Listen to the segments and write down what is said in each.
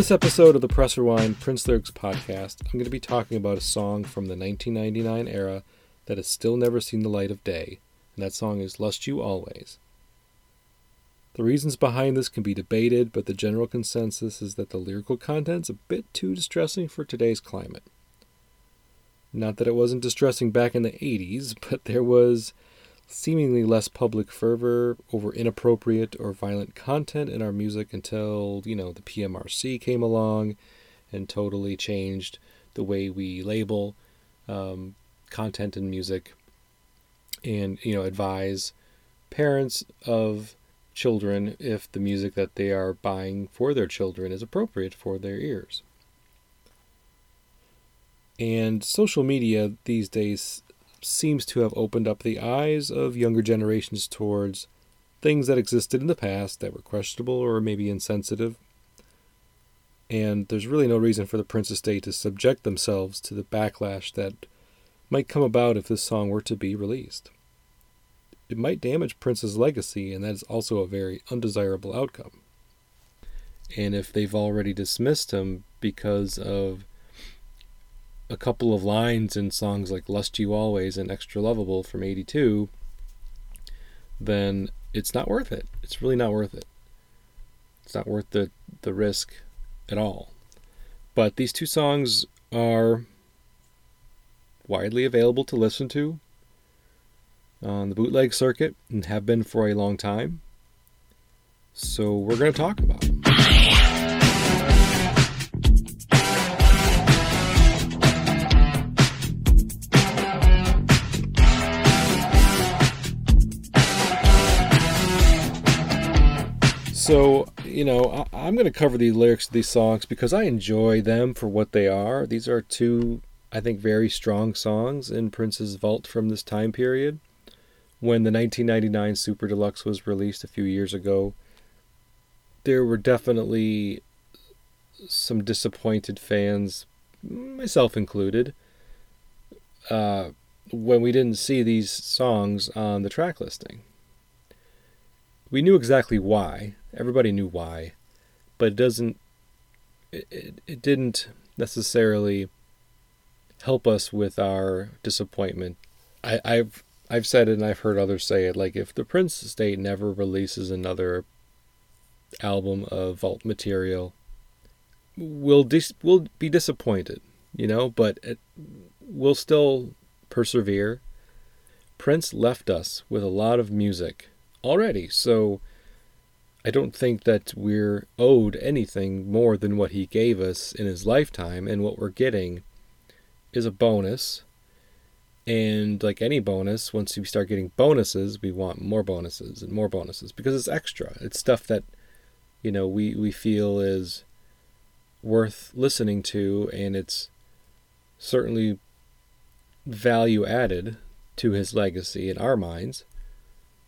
this episode of the Press Rewind Prince Lyrics podcast, I'm going to be talking about a song from the 1999 era that has still never seen the light of day, and that song is Lust U Always. The reasons behind this can be debated, but the general consensus is that the lyrical content's a bit too distressing for today's climate. Not that it wasn't distressing back in the 80s, but there was seemingly less public fervor over inappropriate or violent content in our music until, you know, the PMRC came along and totally changed the way we label um, content in music and, you know, advise parents of children if the music that they are buying for their children is appropriate for their ears. And social media these days seems to have opened up the eyes of younger generations towards things that existed in the past that were questionable or maybe insensitive. And there's really no reason for the Prince estate to subject themselves to the backlash that might come about if this song were to be released. It might damage Prince's legacy, and that is also a very undesirable outcome. And if they've already dismissed him because of a couple of lines in songs like Lust U Always and Extralovable from 82, then it's not worth it. It's really not worth it. It's not worth the, the risk at all. But these two songs are widely available to listen to on the bootleg circuit and have been for a long time. So we're going to talk about them. So, you know, I, am going to cover the lyrics of these songs because I enjoy them for what they are. These are two, I think, very strong songs in Prince's vault from this time period. When the 1999 Super Deluxe was released a few years ago, there were definitely some disappointed fans, myself included, uh, when we didn't see these songs on the track listing. We knew exactly why, Everybody knew why, but it doesn't. It, it, didn't necessarily help us with our disappointment. I, I've I've said it and I've heard others say it. Like if the Prince Estate never releases another album of vault material, we'll dis- we'll be disappointed, you know. But it, we'll still persevere. Prince left us with a lot of music already, so I don't think that we're owed anything more than what he gave us in his lifetime, and what we're getting is a bonus. And like any bonus, once we start getting bonuses, we want more bonuses and more bonuses because it's extra. It's stuff that, you know, we, we feel is worth listening to, and it's certainly value added to his legacy in our minds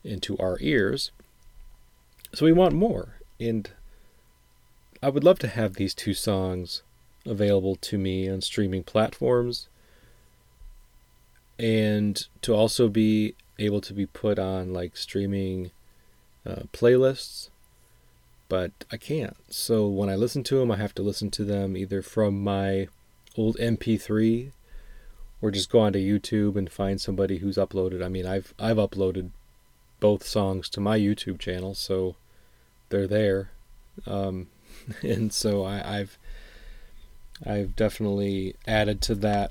and to our ears. So we want more. And I would love to have these two songs available to me on streaming platforms and to also be able to be put on like streaming uh, playlists but I can't. So when I listen to them, I have to listen to them either from my old MP3 or just go onto YouTube and find somebody who's uploaded. I mean, I've I've uploaded both songs to my YouTube channel, so they're there, um, and so I, I've I've definitely added to that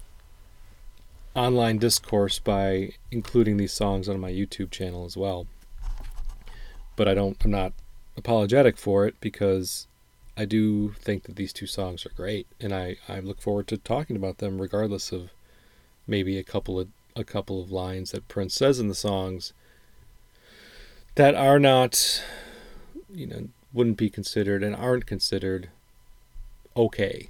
online discourse by including these songs on my YouTube channel as well. But I don't I'm not apologetic for it because I do think that these two songs are great and I, I look forward to talking about them regardless of maybe a couple of a couple of lines that Prince says in the songs that are not you know, wouldn't be considered and aren't considered okay.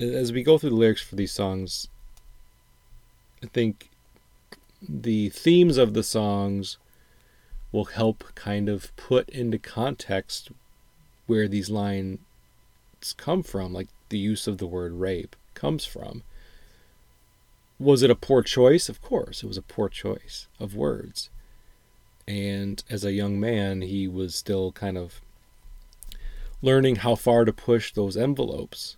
As we go through the lyrics for these songs, I think the themes of the songs will help kind of put into context where these lines come from, like the use of the word rape comes from. Was it a poor choice? Of course, it was a poor choice of words. And as a young man, he was still kind of learning how far to push those envelopes.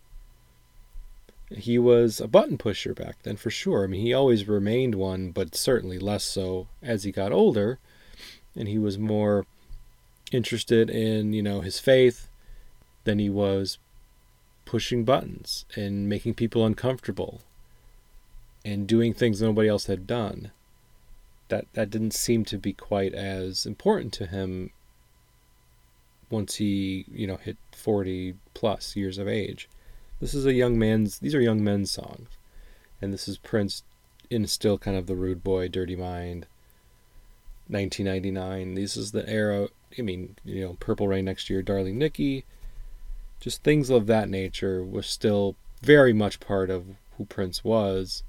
He was a button pusher back then, for sure. I mean, he always remained one, but certainly less so as he got older. And he was more interested in, you know, his faith than he was pushing buttons and making people uncomfortable and doing things nobody else had done. That that didn't seem to be quite as important to him once he, you know, hit 40 plus years of age. This is a young man's these are young men's songs. And this is Prince in still kind of the rude boy, dirty mind. 1999. This is the era, I mean, you know, Purple Rain next year, Darling Nikki, just things of that nature was still very much part of who Prince was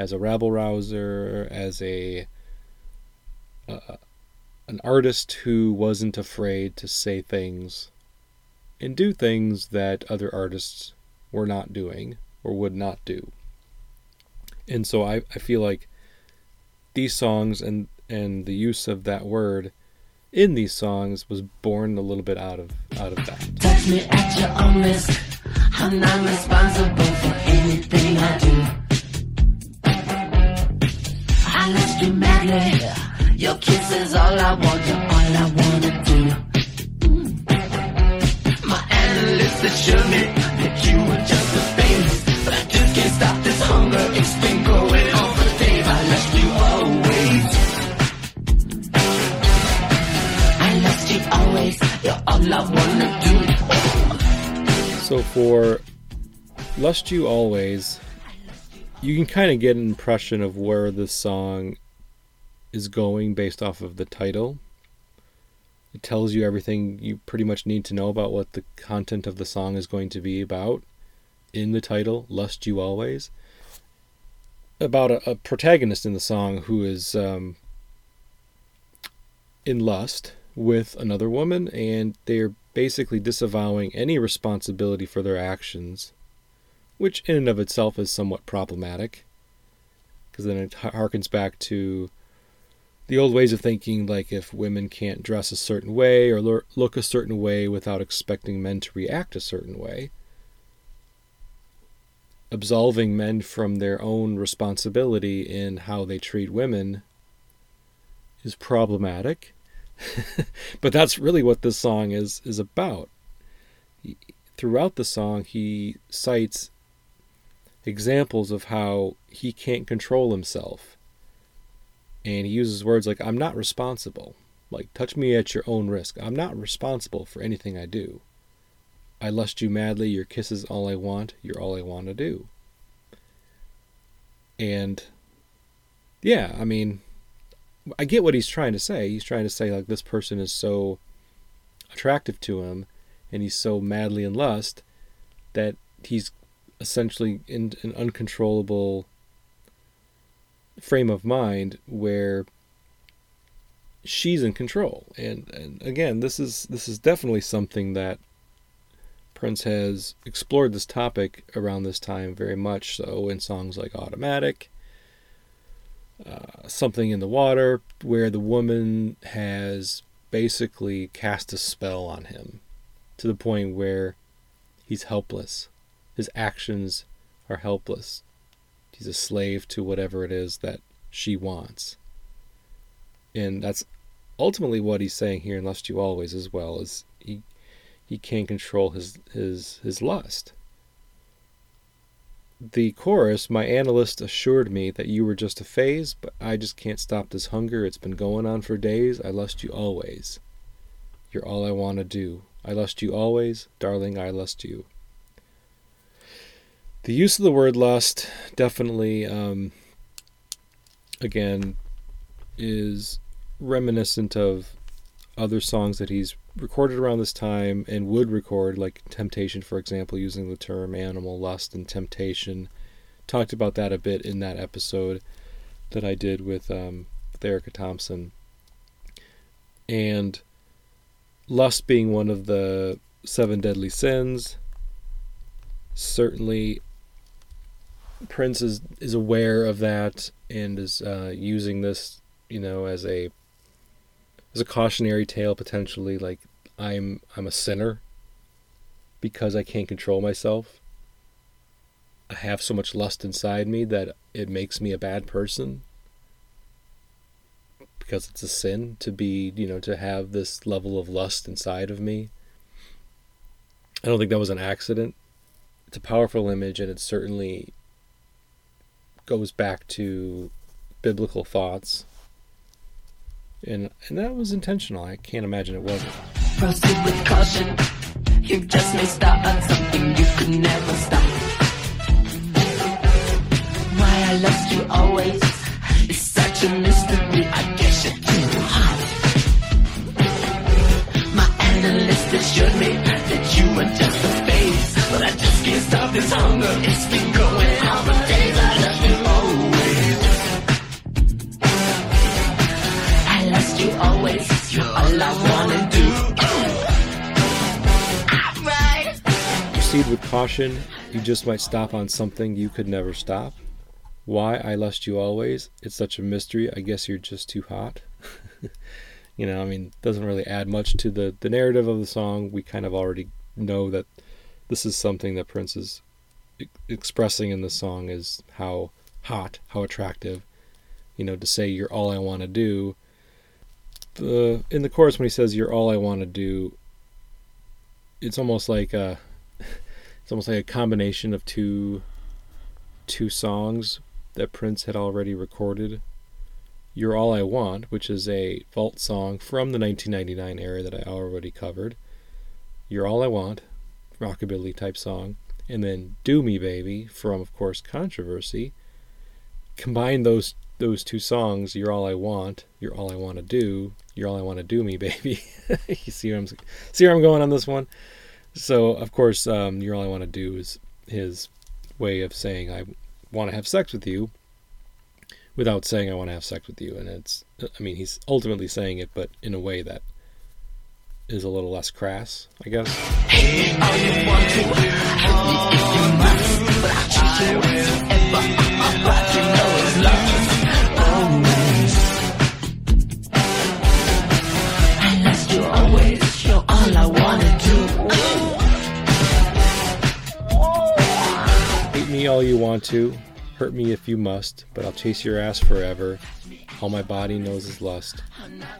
as a rabble rouser, as a uh, an artist who wasn't afraid to say things and do things that other artists were not doing or would not do. And so I, I feel like these songs and and the use of that word in these songs was born a little bit out of out of that. Touch me at your own risk. I'm not responsible for anything I do. I left you madly. Your kiss is all I want, you're all I wanna do. My analysts assured me that you were just a famous, but I just can't stop this hunger. It's been going on for days. I left you always. I left you always. You're all I wanna do. So for Lust U Always, you can kind of get an impression of where this song is going based off of the title. It tells you everything you pretty much need to know about what the content of the song is going to be about in the title, Lust U Always. About a, a protagonist in the song who is um, in lust with another woman, and they're basically disavowing any responsibility for their actions, which in and of itself is somewhat problematic, because then it harkens back to the old ways of thinking, like if women can't dress a certain way or look a certain way without expecting men to react a certain way. Absolving men from their own responsibility in how they treat women is problematic but that's really what this song is is about. Throughout the song, he cites examples of how he can't control himself, and he uses words like "I'm not responsible," like "touch me at your own risk." I'm not responsible for anything I do. I lust you madly. Your kiss is all I want. You're all I want to do. And yeah, I mean, I get what he's trying to say. He's trying to say like this person is so attractive to him and he's so madly in lust that he's essentially in an uncontrollable frame of mind where she's in control. And and again, this is this is definitely something that Prince has explored this topic around this time very much so in songs like Automatic uh, something in the water where the woman has basically cast a spell on him to the point where he's helpless. His actions are helpless. He's a slave to whatever it is that she wants. And that's ultimately what he's saying here in Lust U Always as well, is he he can't control his his his lust the chorus, my analyst assured me that you were just a phase, but I just can't stop this hunger. It's been going on for days. I lust you always. You're all I want to do. I lust you always, darling, I lust you. The use of the word lust definitely, um, again, is reminiscent of other songs that he's recorded around this time and would record, like Temptation, for example, using the term animal, lust, and temptation. Talked about that a bit in that episode that I did with, um, Erica Thompson. And lust being one of the seven deadly sins, certainly Prince is, is aware of that and is uh, using this, you know, as a as a cautionary tale potentially like I'm I'm a sinner because I can't control myself. I have so much lust inside me that it makes me a bad person because it's a sin to be, you know, to have this level of lust inside of me. I don't think that was an accident. It's a powerful image and it certainly goes back to biblical thoughts. And and that was intentional. I can't imagine it wasn't. Proceed with caution. You just on something you could never stop. Why I you always is such a mystery. I guess you're too hot. My analyst assured me that you were just a but I just can't stop this hunger. It's been going on for days. All I wanna do. Proceed with caution. You just might stop on something you could never stop. Why I lust you always? It's such a mystery. I guess you're just too hot. you know, I mean, doesn't really add much to the the narrative of the song. We kind of already know that this is something that Prince is expressing in the song is how hot, how attractive. You know, to say you're all I want to do. The in the chorus when he says you're all I want to do, it's almost like a it's almost like a combination of two two songs that Prince had already recorded. You're All I Want, which is a vault song from the 1999 era that I already covered. You're All I Want, rockabilly type song, and then Do Me Baby from of course Controversy. Combine those those two songs, You're All I Want, You're All I Want to Do, You're All I Want to Do Me Baby. you see where I'm see where I'm going on this one? So of course, um, You're All I Want to Do is his way of saying I want to have sex with you without saying I want to have sex with you. And it's, I mean, he's ultimately saying it, but in a way that is a little less crass, I guess. I all you want to, hurt me if you must, but I'll chase your ass forever. All my body knows is lust.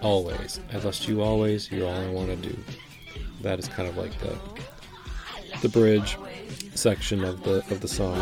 Always. I lust you always, you're all I want to do. That is kind of like the the bridge section of the of the song.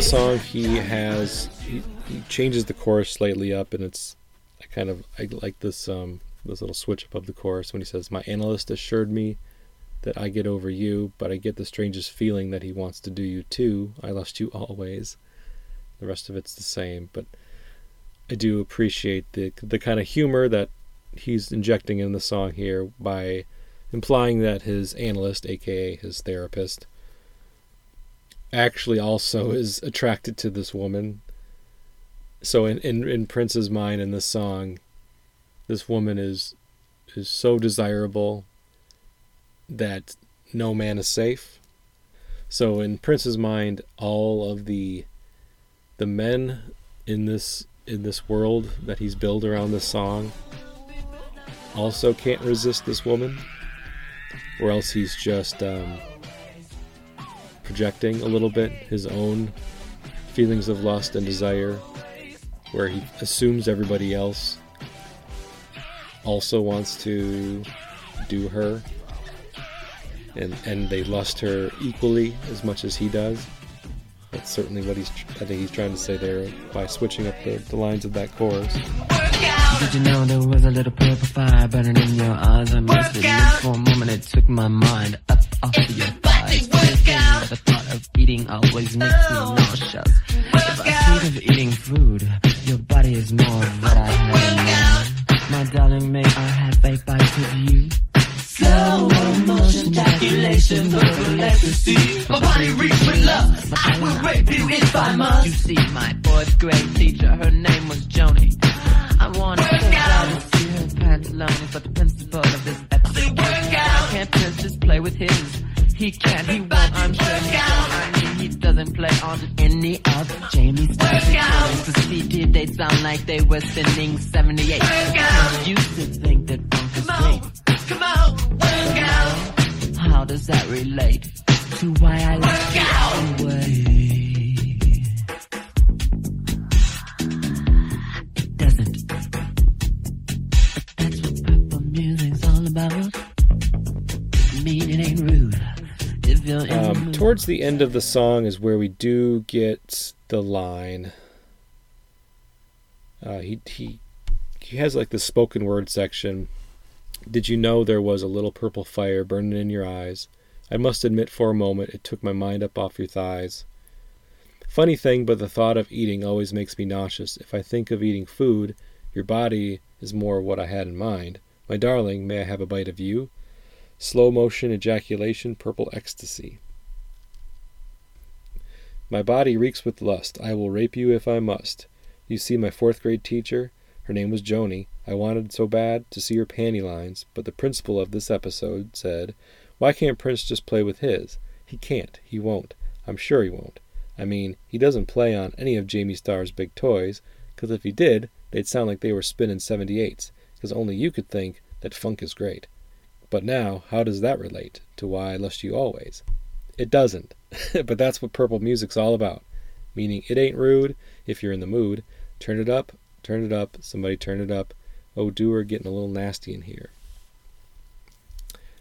The song, he has he, he changes the chorus slightly up, and it's I kind of I like this um this little switch up of the chorus when he says, "My analyst assured me that I get over you, but I get the strangest feeling that he wants to do you too. I lost you always." The rest of it's the same, but I do appreciate the the kind of humor that he's injecting in the song here by implying that his analyst, aka his therapist, actually also is attracted to this woman. So in, in, in Prince's mind in this song, this woman is is so desirable that no man is safe. So in Prince's mind, all of the the men in this in this world that he's built around this song also can't resist this woman, or else he's just um, projecting a little bit his own feelings of lust and desire, where he assumes everybody else also wants to do her, and and they lust her equally as much as he does. That's certainly what he's. I think he's trying to say there by switching up the, the lines of that chorus. Did you know there was a little purple fire burning in your eyes? I missed it. For a moment it took my mind up off of your always makes me towards the end of the song is where we do get the line. Uh, he he he has like the spoken word section. Did you know there was a little purple fire burning in your eyes? I must admit, for a moment, it took my mind up off your thighs. Funny thing, but the thought of eating always makes me nauseous. If I think of eating food, your body is more what I had in mind. My darling, may I have a bite of you? Slow motion ejaculation, purple ecstasy. My body reeks with lust. I will rape you if I must. You see, my fourth grade teacher, her name was Joni. I wanted so bad to see her panty lines, but the principal of this episode said, Why can't Prince just play with his? He can't. He won't. I'm sure he won't. I mean, he doesn't play on any of Jamie Starr's big toys, 'cause if he did, they'd sound like they were spinning 78s, 'cause only you could think that funk is great. But now, how does that relate to why I lust you always? It doesn't. but that's what purple music's all about. Meaning it ain't rude if you're in the mood. Turn it up, turn it up, somebody turn it up. Oh, doer getting a little nasty in here.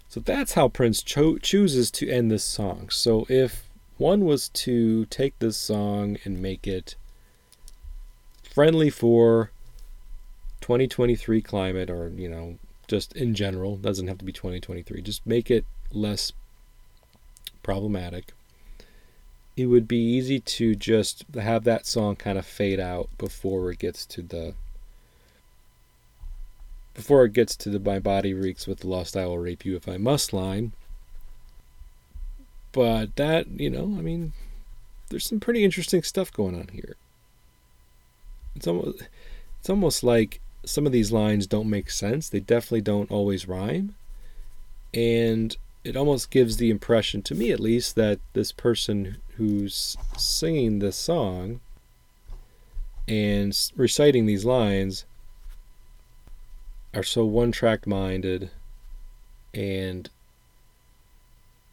So that's how Prince cho- chooses to end this song. So if one was to take this song and make it friendly for 2023 climate or, you know, just in general, doesn't have to be 2023, just make it less problematic. It would be easy to just have that song kind of fade out before it gets to the before it gets to the my body reeks with the lust I will rape you if I must line. But that, you know, I mean, there's some pretty interesting stuff going on here. It's almost it's almost like some of these lines don't make sense. They definitely don't always rhyme. And it almost gives the impression, to me at least, that this person who's singing this song and reciting these lines are so one track minded and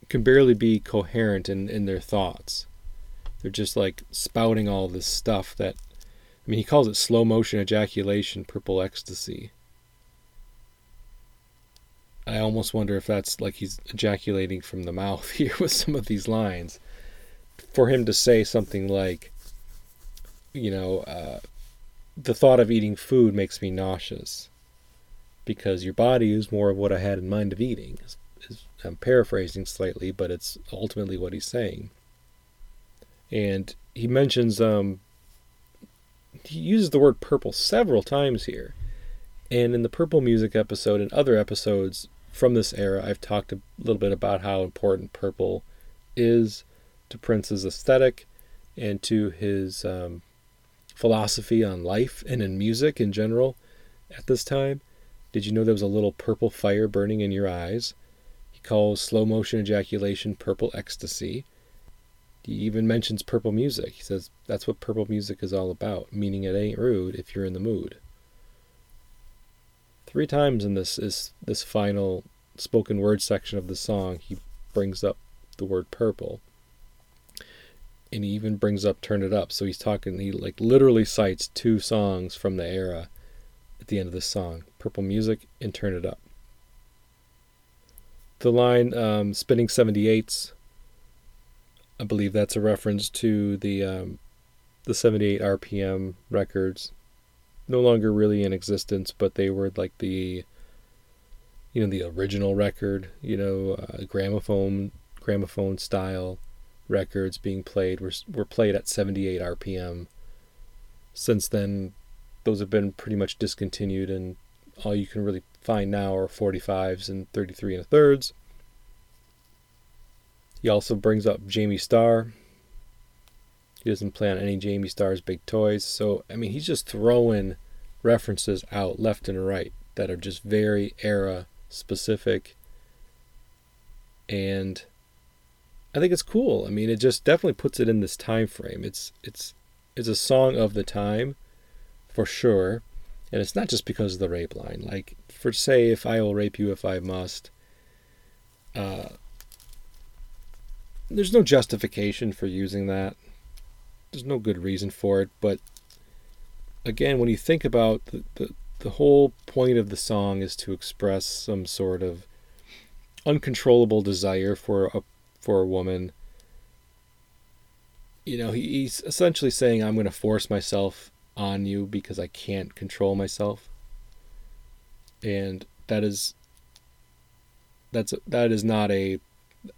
can barely be coherent in, in their thoughts. They're just like spouting all this stuff that I mean, he calls it slow motion ejaculation, purple ecstasy. I almost wonder if that's like he's ejaculating from the mouth here with some of these lines. For him to say something like, you know, uh, the thought of eating food makes me nauseous because your body is more of what I had in mind of eating. I'm paraphrasing slightly, but it's ultimately what he's saying. And he mentions um, he uses the word purple several times here. And in the purple music episode and other episodes from this era, I've talked a little bit about how important purple is to Prince's aesthetic and to his um, philosophy on life and in music in general at this time. Did you know there was a little purple fire burning in your eyes? He calls slow motion ejaculation purple ecstasy. He even mentions purple music. He says that's what purple music is all about, meaning it ain't rude if you're in the mood. Three times in this is this final spoken word section of the song, he brings up the word purple. And he even brings up Turn It Up. So he's talking he like literally cites two songs from the era at the end of this song. Purple Music and Turn It Up. The line um, spinning 78s I believe that's a reference to the um, the 78 RPM records, no longer really in existence, but they were like the you know the original record, you know, uh, gramophone gramophone style records being played were were played at 78 RPM. Since then, those have been pretty much discontinued, and all you can really find now are 45s and 33 and a thirds. He also brings up Jamie Starr. He doesn't play on any Jamie Starr's big toys. So, I mean, he's just throwing references out left and right that are just very era specific. And I think it's cool. I mean, it just definitely puts it in this time frame. It's it's it's a song of the time for sure. And it's not just because of the rape line. Like for say if I will rape you if I must uh there's no justification for using that. There's no good reason for it, but again, when you think about the, the, the whole point of the song is to express some sort of uncontrollable desire for a for a woman. You know, he, he's essentially saying, "I'm going to force myself on you because I can't control myself," and that is that's that is not a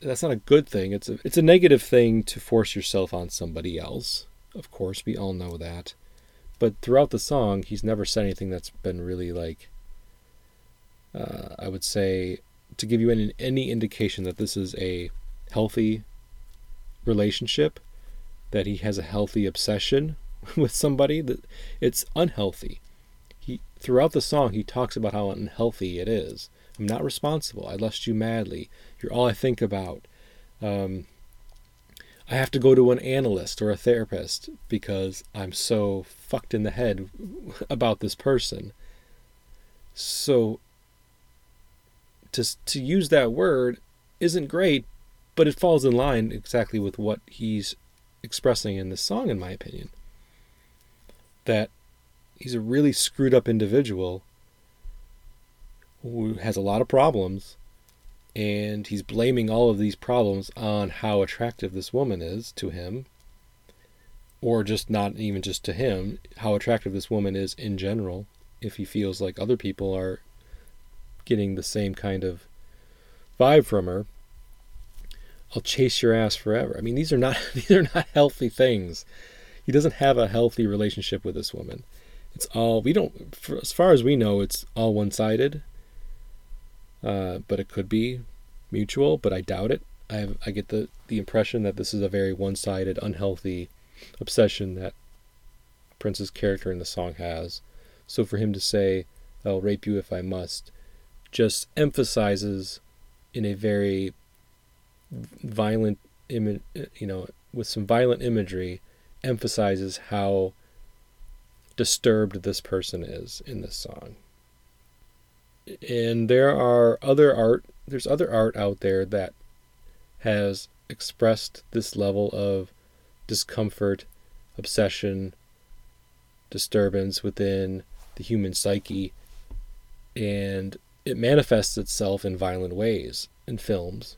that's not a good thing. It's a it's a negative thing to force yourself on somebody else. Of course, we all know that. But throughout the song, he's never said anything that's been really like uh, I would say to give you any any indication that this is a healthy relationship, that he has a healthy obsession with somebody that it's unhealthy. He throughout the song he talks about how unhealthy it is. I'm not responsible. I lust you madly. You're all I think about. Um, I have to go to an analyst or a therapist because I'm so fucked in the head about this person. So to to use that word isn't great, but it falls in line exactly with what he's expressing in this song in my opinion. That he's a really screwed up individual who has a lot of problems and he's blaming all of these problems on how attractive this woman is to him or just not even just to him how attractive this woman is in general if he feels like other people are getting the same kind of vibe from her I'll chase your ass forever. I mean, these are not these are not healthy things. He doesn't have a healthy relationship with this woman. It's all we don't, for, as far as we know, it's all one-sided. Uh, but it could be mutual, but I doubt it. I have, I get the the impression that this is a very one-sided, unhealthy obsession that Prince's character in the song has. So for him to say, "I'll rape you if I must," just emphasizes in a very violent image, you know, with some violent imagery, emphasizes how disturbed this person is in this song. And there are other art, there's other art out there that has expressed this level of discomfort, obsession, disturbance within the human psyche, and it manifests itself in violent ways in films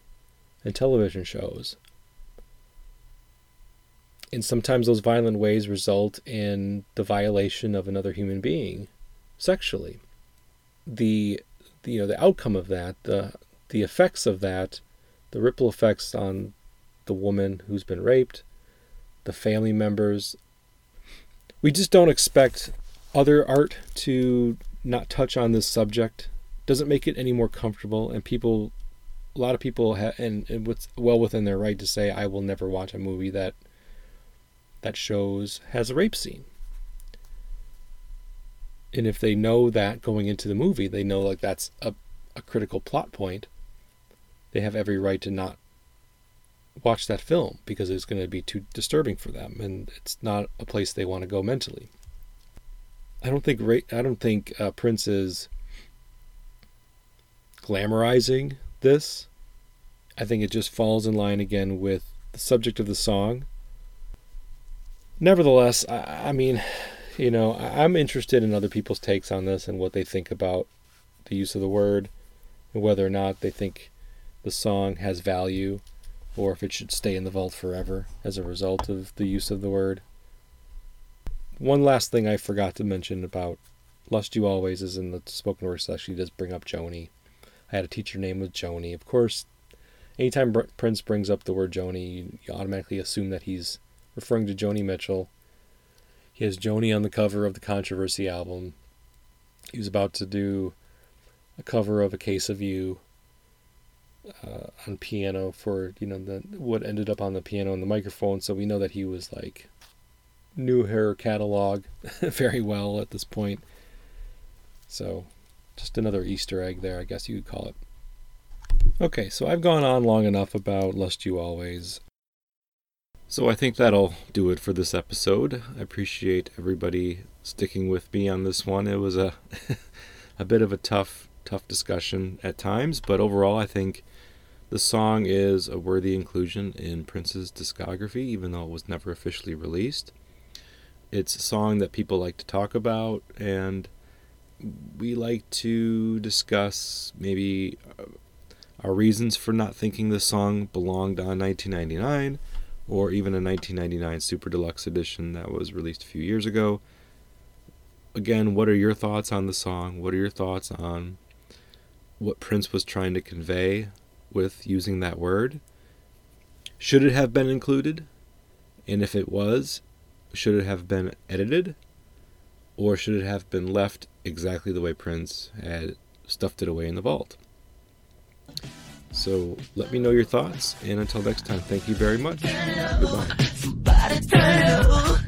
and television shows. And sometimes those violent ways result in the violation of another human being sexually. The, you know the outcome of that, the the effects of that, the ripple effects on the woman who's been raped, the family members. We just don't expect other art to not touch on this subject. Doesn't make it any more comfortable, and people a lot of people have, and, and what's well within their right to say, I will never watch a movie that that shows has a rape scene. And if they know that going into the movie, they know like that's a, a critical plot point. They have every right to not watch that film because it's going to be too disturbing for them, and it's not a place they want to go mentally. I don't think I don't think uh, Prince is glamorizing this, I think it just falls in line again with the subject of the song. Nevertheless, I, I mean, you know, I'm interested in other people's takes on this and what they think about the use of the word and whether or not they think the song has value or if it should stay in the vault forever as a result of the use of the word. One last thing I forgot to mention about Lust U Always is in the spoken word section, he does bring up Joni. I had a teacher named with Joni. Of course, anytime Prince brings up the word Joni, you automatically assume that he's referring to Joni Mitchell. He has Joni on the cover of the Controversy album. He was about to do a cover of A Case of You. uh, on piano for you know the what ended up on the piano and the microphone. So we know that he was like knew her catalog very well at this point. So just another Easter egg there, I guess you could call it. Okay, so I've gone on long enough about Lust U Always. So I think that'll do it for this episode. I appreciate everybody sticking with me on this one. It was a a bit of a tough tough discussion at times, but overall I think the song is a worthy inclusion in Prince's discography even though it was never officially released. It's a song that people like to talk about and we like to discuss maybe uh, our reasons for not thinking the song belonged on 1999 or even a 1999 Super Deluxe edition that was released a few years ago. Again, what are your thoughts on the song? What are your thoughts on what Prince was trying to convey with using that word? Should it have been included? And if it was, should it have been edited? Or should it have been left exactly the way Prince had stuffed it away in the vault? So let me know your thoughts, and until next time, thank you very much. Goodbye.